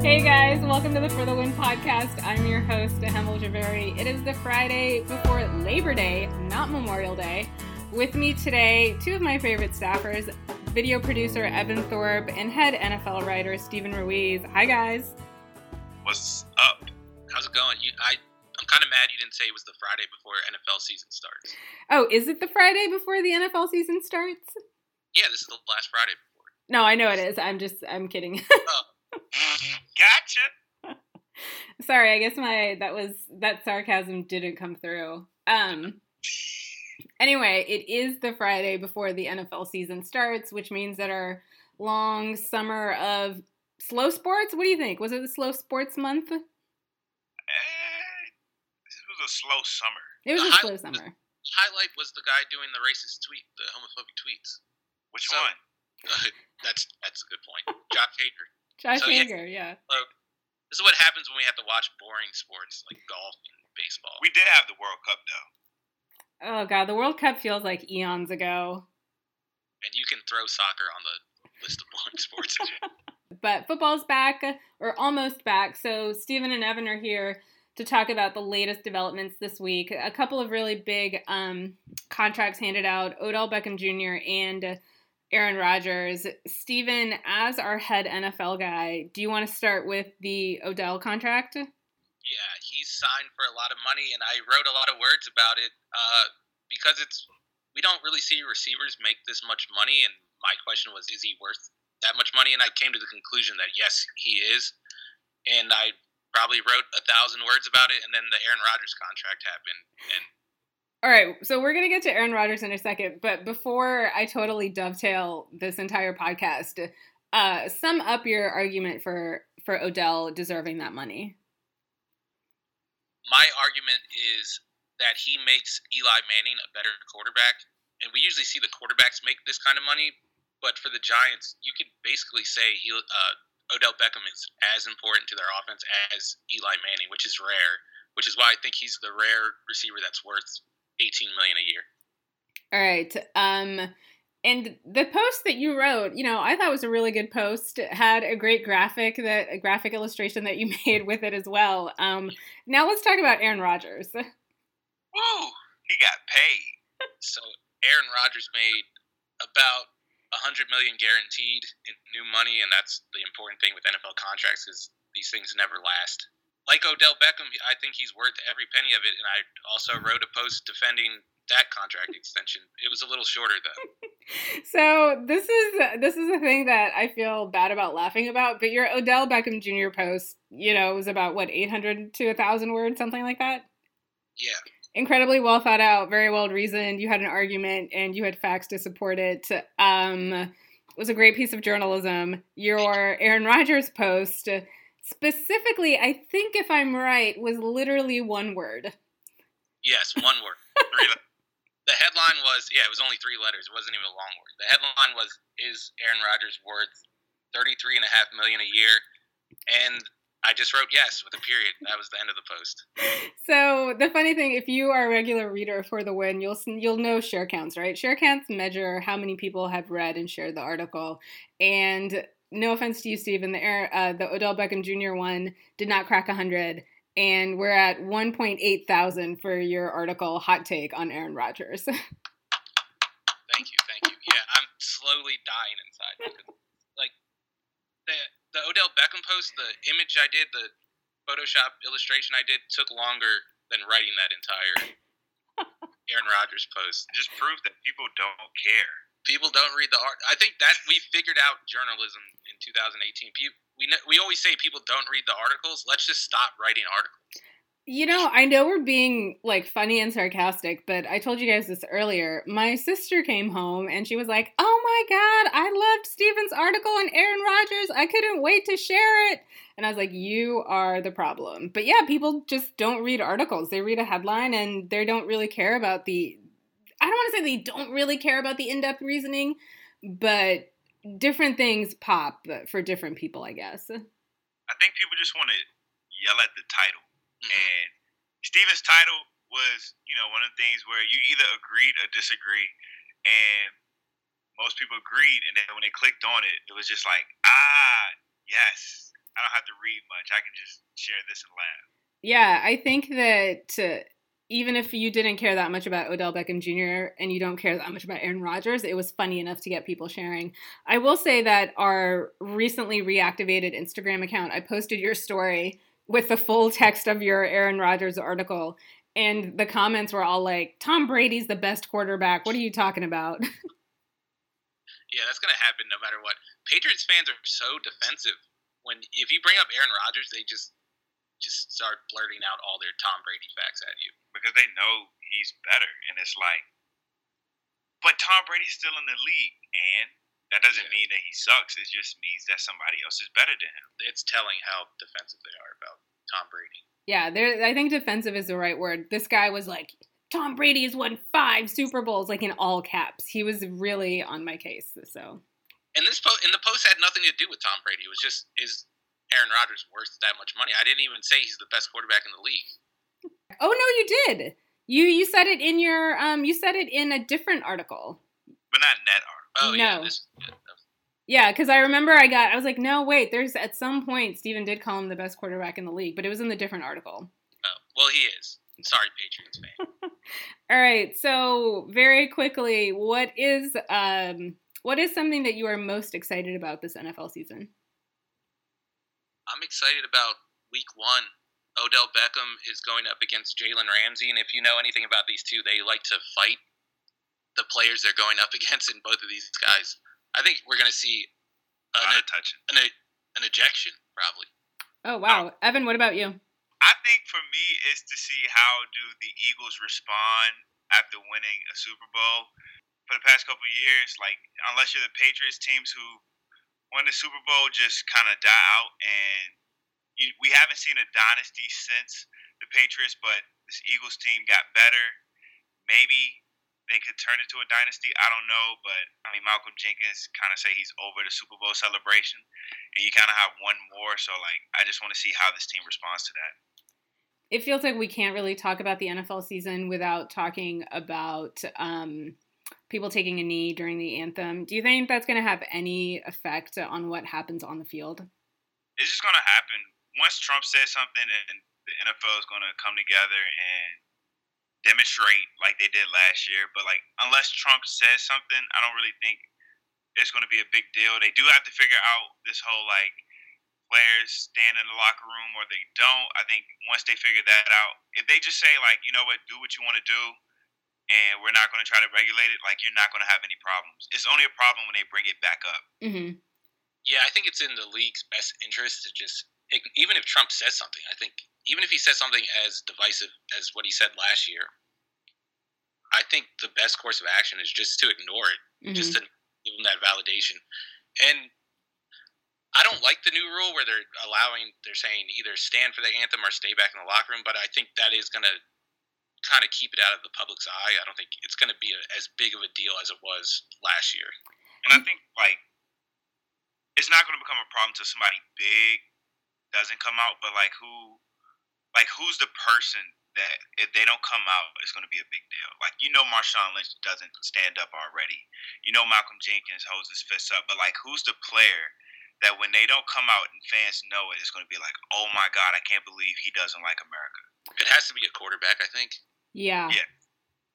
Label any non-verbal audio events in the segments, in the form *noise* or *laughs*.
Hey guys, welcome to the For the Win podcast. I'm your host, Hemal Jhaveri. It is the Friday before Labor Day, not Memorial Day. With me today, two of my favorite staffers, video producer Evan Thorpe and head NFL writer Steven Ruiz. Hi guys. What's up? How's it going? You, I, I'm kind of mad you didn't say it was the Friday before NFL season starts. Oh, is it the Friday before the NFL season starts? Yeah, this is the last Friday before. No, I know it is. I'm just, I'm kidding. *laughs* Oh, *laughs* Gotcha. *laughs* Sorry, I guess my that was that sarcasm didn't come through. Um anyway, it is the Friday before the NFL season starts, which means that our long summer of slow sports. What do you think? Was it the slow sports month? Eh, this was a slow summer. It was The a high- slow summer. highlight was the guy doing the racist tweet, the homophobic tweets. Which So- one? *laughs* that's that's a good point. Josh Hader. Josh so, yeah. Hader, yeah. Look, this is what happens when we have to watch boring sports like golf and baseball. We did have the World Cup though. Oh god, the World Cup feels like eons ago. and you can throw soccer on the list of boring *laughs* sports. *laughs* But football's back, or almost back. So Steven and Evan are here to talk about the latest developments this week. A couple of really big um, contracts handed out: Odell Beckham Jr. and Aaron Rodgers. Steven, as our head NFL guy, do you want to start with the Odell contract? Yeah, he's signed for a lot of money, and I wrote a lot of words about it uh, because it's we don't really see receivers make this much money. And my question was, is he worth that much money? And I came to the conclusion that yes, he is. And I probably wrote a thousand words about it, and then the Aaron Rodgers contract happened, and All right, so we're gonna get to Aaron Rodgers in a second, but before I totally dovetail this entire podcast, uh, sum up your argument for for Odell deserving that money. my argument is that he makes Eli Manning a better quarterback. And we usually see the quarterbacks make this kind of money, but for the Giants, you could basically say he, uh, Odell Beckham is as important to their offense as Eli Manning, which is rare. Which is why I think he's the rare receiver that's worth 18 million a year. All right, um, and the post that you wrote, you know, I thought was a really good post. It had a great graphic that a graphic illustration that you *laughs* made with it as well. Um, now let's talk about Aaron Rodgers. *laughs* Woo! He got paid. So Aaron Rodgers made about 100 million guaranteed in new money, and that's the important thing with NFL contracts is these things never last. Like Odell Beckham, I think he's worth every penny of it, and I also wrote a post defending that contract extension. It was a little shorter though. *laughs* So this is this is a thing that I feel bad about laughing about. But your Odell Beckham Jr. post, you know, was about what 800 to 1,000 words, something like that. Yeah, incredibly well thought out, very well reasoned. You had an argument and you had facts to support it. Um, it was a great piece of journalism. Your Aaron Rodgers post, specifically, I think if I'm right, was literally one word. yes, one word. *laughs* The headline was yeah, it was only three letters. It wasn't even a long word. The headline was is Aaron Rodgers worth 33 and a half million a year? And I just wrote yes with a period. That was the end of the post. So the funny thing, if you are a regular reader for the win, you'll you'll know share counts, right? Share counts measure how many people have read and shared the article. And no offense to you, Steven, the Air- uh, the Odell Beckham Jr. one did not crack hundred, and we're at 1.8 thousand for your article hot take on Aaron Rodgers. *laughs* Thank you, thank you. Yeah, I'm slowly dying inside. Because, like the the Odell Beckham post, the image I did, the Photoshop illustration I did, took longer than writing that entire *laughs* Aaron Rodgers post. Just prove that people don't care. People don't read the art. I think that we figured out journalism in 2018. Pe- We we always say people don't read the articles. Let's just stop writing articles. You know, I know we're being like funny and sarcastic, but I told you guys this earlier. My sister came home and she was like, "Oh my god, I loved Steven's article on Aaron Rodgers. I couldn't wait to share it." And I was like, "You are the problem." But yeah, people just don't read articles. They read a headline and they don't really care about the don't want to say they don't really care about the in-depth reasoning, but different things pop for different people, I guess. I think people just want to yell at the title. Mhm. And Steven's title was, you know, one of the things where you either agreed or disagree. And most people agreed. And then when they clicked on it, it was just like, ah, yes, I don't have to read much. I can just share this and laugh. Yeah, I think that uh, even if you didn't care that much about Odell Beckham Jr. and you don't care that much about Aaron Rodgers, it was funny enough to get people sharing. I will say that our recently reactivated Instagram account, I posted your story with the full text of your Aaron Rodgers article, and the comments were all like, Tom Brady's the best quarterback. What are you talking about? *laughs* yeah, that's going to happen no matter what. Patriots fans are so defensive. When if you bring up Aaron Rodgers, they just just start blurting out all their Tom Brady facts at you because they know he's better, and it's like, but Tom Brady's still in the league, and that doesn't yeah. mean that he sucks. It just means that somebody else is better than him. It's telling how defensive they are about Tom Brady. Yeah, there. I think defensive is the right word. This guy was like, Tom Brady has won five Super Bowls, like in all caps. He was really on my case. So. And this post, and the post had nothing to do with Tom Brady. It was just is Aaron Rodgers worth that much money. I didn't even say he's the best quarterback in the league. Oh no, you did. You you said it in your um you said it in a different article. But not net article. Oh no. yeah, this, yeah, because I remember I got I was like, no, wait, there's at some point Steven did call him the best quarterback in the league, but it was in the different article. Oh, well he is. Sorry, Patriots fan. *laughs* All right, so very quickly, what is um what is something that you are most excited about this NFL season? I'm excited about week one. Odell Beckham is going up against Jalen Ramsey, and if you know anything about these two, they like to fight the players they're going up *laughs* against in both of these guys. I think we're going to see an, an, an, an ejection, probably. Oh, wow. Um, Evan, what about you? I think for me is to see how do the Eagles respond after winning a Super Bowl. For the past couple years, like unless you're the Patriots teams who when the Super Bowl just kind of die out, and you, we haven't seen a dynasty since the Patriots, but this Eagles team got better. Maybe they could turn into a dynasty. I don't know, but I mean, Malcolm Jenkins kind of say he's over the Super Bowl celebration, and you kind of have one more. So, like, I just want to see how this team responds to that. It feels like we can't really talk about the NFL season without talking about um, people taking a knee during the anthem. Do you think that's going to have any effect on what happens on the field? It's just going to happen. Once Trump says something, and the NFL is going to come together and demonstrate like they did last year. But like, unless Trump says something, I don't really think it's going to be a big deal. They do have to figure out this whole like players stand in the locker room or they don't. I think once they figure that out, if they just say like, you know what, do what you want to do, and we're not going to try to regulate it, like you're not going to have any problems. It's only a problem when they bring it back up. Mm-hmm. Yeah, I think it's in the league's best interest to just, even if Trump says something, I think even if he says something as divisive as what he said last year, I think the best course of action is just to ignore it, mm-hmm. just to give him that validation. And I don't like the new rule where they're allowing, they're saying either stand for the anthem or stay back in the locker room, but I think that is going to kind of keep it out of the public's eye. I don't think it's going to be a, as big of a deal as it was last year. And I mm. think like it's not going to become a problem until somebody big doesn't come out. But like who, like who's the person that if they don't come out, it's going to be a big deal. Like you know, Marshawn Lynch doesn't stand up already. You know, Malcolm Jenkins holds his fists up. But like, who's the player? That when they don't come out and fans know it, it's going to be like, oh my God, I can't believe he doesn't like America. It has to be a quarterback, I think. Yeah. Yeah.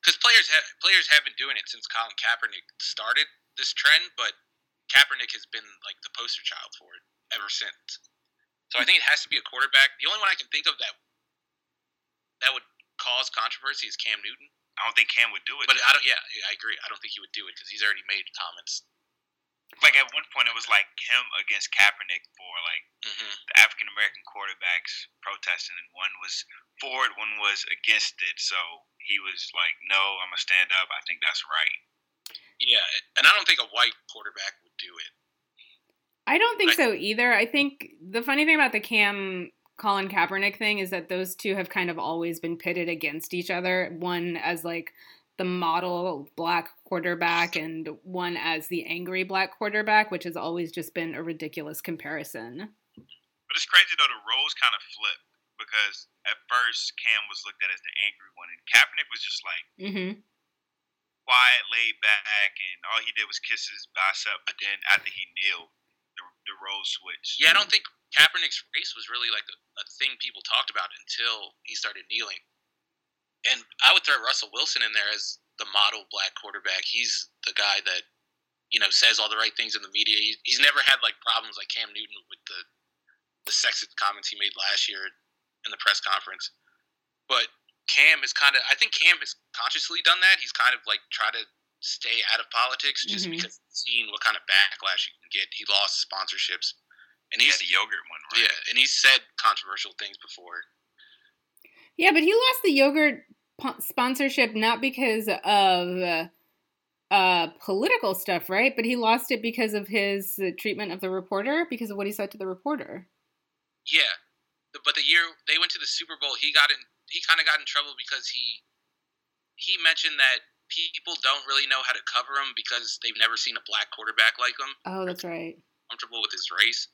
Because players have players have been doing it since Colin Kaepernick started this trend, but Kaepernick has been like the poster child for it ever since. So I think it has to be a quarterback. The only one I can think of that that would cause controversy is Cam Newton. I don't think Cam would do it. But I don't. Yeah, I agree. I don't think he would do it because he's already made comments. Like at one point, it was like him against Kaepernick for like mm-hmm. the African American quarterbacks protesting, and one was for it, one was against it. So he was like, "No, I'm gonna stand up. I think that's right." Yeah, and I don't think a white quarterback would do it. I don't think I, so either. I think the funny thing about the Cam Colin Kaepernick thing is that those two have kind of always been pitted against each other. One as like the model black quarterback and one as the angry black quarterback, which has always just been a ridiculous comparison. But it's crazy though, the roles kind of flipped because at first Cam was looked at as the angry one, and Kaepernick was just like mm-hmm. quiet, laid back, and all he did was kiss his bicep. But then after he kneeled, the, the roles switched. Yeah, I don't think Kaepernick's race was really like a, a thing people talked about until he started kneeling. And I would throw Russell Wilson in there as the model black quarterback. He's the guy that you know says all the right things in the media. He, he's never had like problems like Cam Newton with the the sexist comments he made last year in the press conference. But Cam is kind of I think Cam has consciously done that. He's kind of like try to stay out of politics just Mhm. because he's seen what kind of backlash you can get. He lost sponsorships. And He he's had the yogurt one, right? yeah, and he's said controversial things before. Yeah, but he lost the yogurt po- sponsorship not because of uh, political stuff, right? But he lost it because of his uh, treatment of the reporter, because of what he said to the reporter. Yeah, but the year they went to the Super Bowl, he got in. He kind of got in trouble because he he mentioned that people don't really know how to cover him because they've never seen a black quarterback like him, Oh, that's right. comfortable with his race.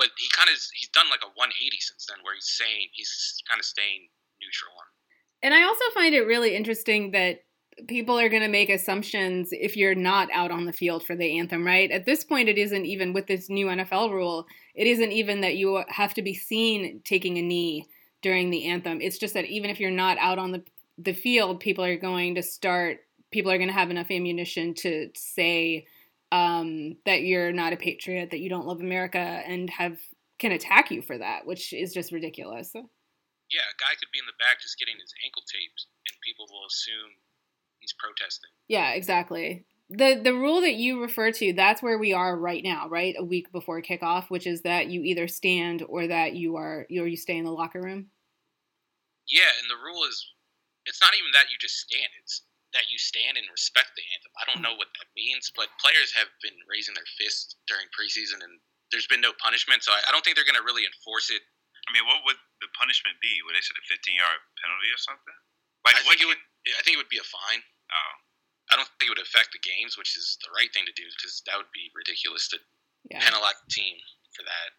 But he kind of he's done like a 180 since then, where he's saying he's kind of staying neutral on. And I also find it really interesting that people are going to make assumptions if you're not out on the field for the anthem, right? At this point, it isn't even with this new NFL rule, it isn't even that you have to be seen taking a knee during the anthem. It's just that even if you're not out on the, the field, people are going to start, people are going to have enough ammunition to say um, that you're not a patriot, that you don't love America, and have can attack you for that, which is just ridiculous. Yeah, a guy could be in the back just getting his ankle taped, and people will assume he's protesting. Yeah, exactly. The the rule that you refer to, that's where we are right now, right? A week before kickoff, which is that you either stand or that you are or you stay in the locker room. Yeah, and the rule is it's not even that you just stand, it's that you stand and respect the anthem. I don't know what that means, but players have been raising their fists during preseason and there's been no punishment, so I, I don't think they're going to really enforce it. I mean, what would the punishment be? Would they say a 15 yard penalty or something? Like I what? think it would. I think it would be a fine. Oh, I don't think it would affect the games, which is the right thing to do because that would be ridiculous to Yeah. penalize the team for that.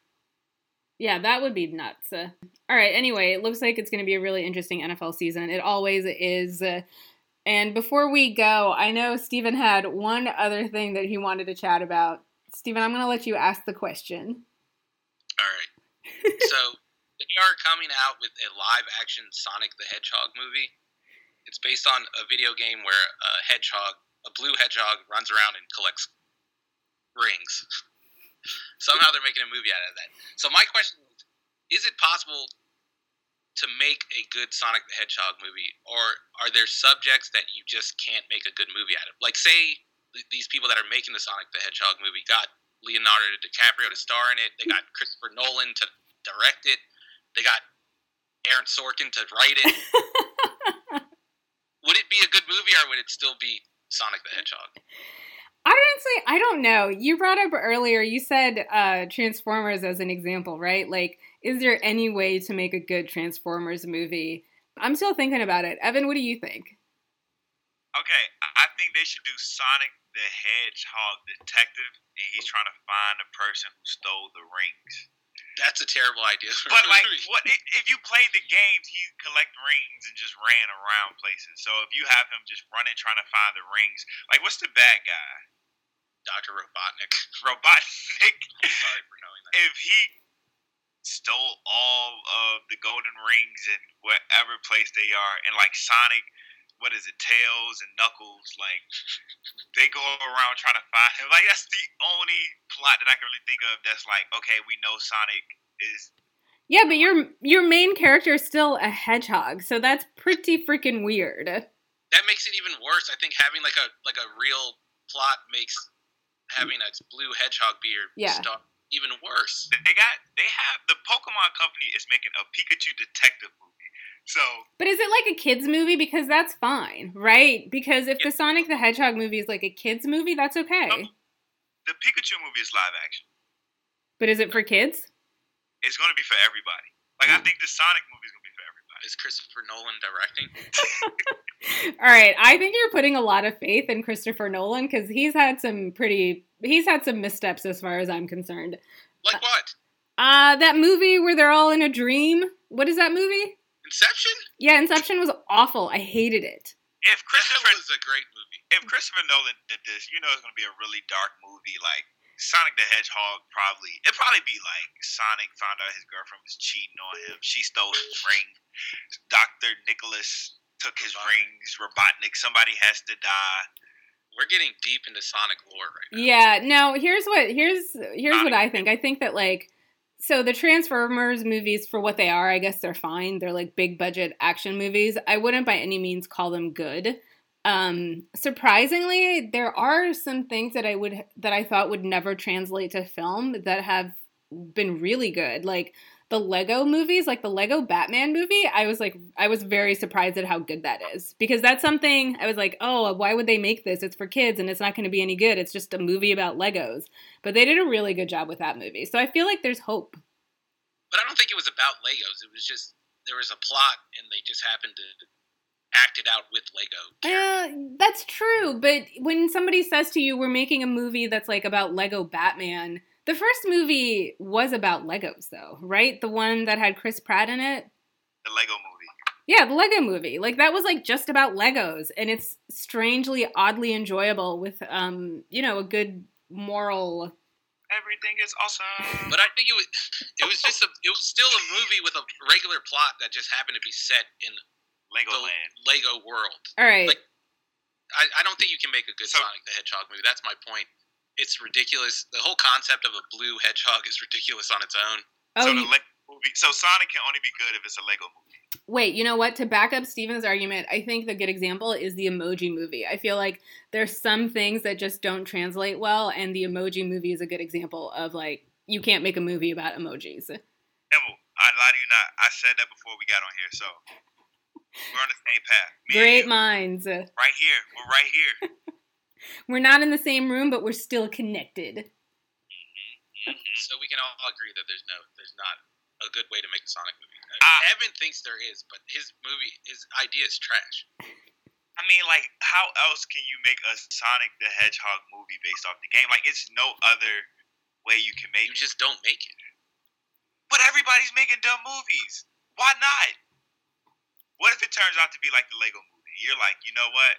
Yeah, that would be nuts. Uh, all right, anyway, it looks like it's going to be a really interesting NFL season. It always is. Uh, and before we go, I know Steven had one other thing that he wanted to chat about. Steven, I'm going to let you ask the question. All right. so they are coming out with a live action Sonic the Hedgehog movie. It's based on a video game where a hedgehog, a blue hedgehog, runs around and collects rings. *laughs* Somehow they're making a movie out of that. So my question is: Is it possible to make a good Sonic the Hedgehog movie, or are there subjects that you just can't make a good movie out of? Like, say these people that are making the Sonic the Hedgehog movie got Leonardo DiCaprio to star in it. They got Christopher Nolan to direct it. They got Aaron Sorkin to write it. *laughs* would it be a good movie, or would it still be Sonic the Hedgehog? Honestly, I don't know. You brought up earlier, you said uh, Transformers as an example, right? Like, is there any way to make a good Transformers movie? I'm still thinking about it. Evan, what do you think? okay. I- I think they should do Sonic the Hedgehog detective, and he's trying to find the person who stole the rings. That's a terrible idea. But *laughs* like, what if you played the games? He collect rings and just ran around places. So if you have him just running trying to find the rings, like what's the bad guy? Doctor Robotnik. *laughs* Robotnik. Sorry for knowing that. if he stole all of the golden rings in whatever place they are, and like Sonic, what is it, Tails and Knuckles, like they go around trying to find him. Like that's the only plot that I can really think of that's like, okay, we know Sonic is Yeah, but your your main character is still a hedgehog, so that's pretty freaking weird. that makes it even worse. I think having like a like a real plot makes having a blue hedgehog beard Yeah. star even worse. they got they have the Pokemon company is making a Pikachu detective movie. So But is it like a kids movie? Because that's fine, right? Because if the Sonic the Hedgehog movie is like a kids movie, that's okay. the Pikachu movie is live action. But is it for kids? It's going to be for everybody. Like I think the Sonic movie is going to be for everybody. Is Christopher Nolan directing? *laughs* *laughs* All right, I think you're putting a lot of faith in Christopher Nolan because he's had some pretty he's had some missteps as far as I'm concerned. Like what? Uh that movie where they're all in a dream. What is that movie? Inception? Yeah, Inception was awful. I hated it. If That Christopher was a great movie. if Christopher Nolan did this, you know it's going to be a really dark movie. Like Sonic the Hedgehog probably it probably be like Sonic found out his girlfriend was cheating on him. She stole his ring. Doctor Nicholas took his Robotnik. rings. Robotnik. Somebody has to die. We're getting deep into Sonic lore right now. Yeah, no, here's what here's here's what I think. I think that like so the Transformers movies for what they are, I guess they're fine. They're like big budget action movies. I wouldn't by any means call them good. Um surprisingly, there are some things that I would that I thought would never translate to film that have been really good. Like the Lego movies, like the Lego Batman movie, I was like, I was very surprised at how good that is because that's something I was like, oh, why would they make this? It's for kids and it's not going to be any good. It's just a movie about Legos. But they did a really good job with that movie. So I feel like there's hope. But I don't think it was about Legos. It was just there was a plot, and they just happened to act it out with Lego. Uh, that's true. But when somebody says to you, we're making a movie that's like about Lego Batman, the first movie was about Legos, though, right? The one that had Chris Pratt in it. The Lego movie. Yeah, the Lego movie. Like that was like just about Legos and it's strangely oddly enjoyable with um, you know, a good moral Everything is awesome. But I think it was it was just a it was still a movie with a regular plot that just happened to be set in the Legoland. Lego world. All right. Like, I, I don't think you can make a good So- Sonic the Hedgehog movie. That's my point. It's ridiculous. The whole concept of a blue hedgehog is ridiculous on its own. oh, so you- the Lego movie. So Sonic can only be good if it's a Lego movie. wait, you know what? To back up Steven's argument, I think the good example is the emoji movie. I feel like there's some things that just don't translate well and the emoji movie is a good example of like you can't make a movie about emojis. Emil, I lie to you not. I said that before we got on here, so we're on the same path. Me Great minds. Right here. We're right here. *laughs* We're not in the same room, but we're still connected. So we can all agree that there's no there's not a good way to make a Sonic movie. Ah. Evan thinks there is, but his movie his idea is trash. I mean, like, how else can you make a Sonic the Hedgehog movie based off the game? Like, it's no other way you can make You it. just don't make it. But everybody's making dumb movies. Why not? What if it turns out to be like the Lego movie? You're like, you know what?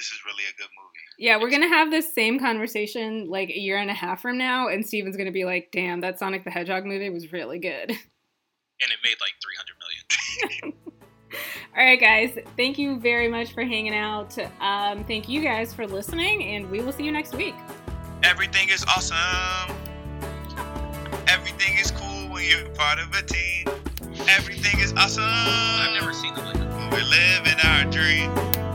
This is really a good movie. Yeah, we're gonna have this same conversation like a year and a half from now, and Steven's gonna be like, "Damn, that Sonic the Hedgehog movie was really good." And it made like 300 million. *laughs* All right, guys, thank you very much for hanging out. Um, thank you guys for listening, and we will see you next week. Everything is awesome. Everything is cool when you're part of a team. Everything is awesome. I've never seen the Lego. We're living our dream.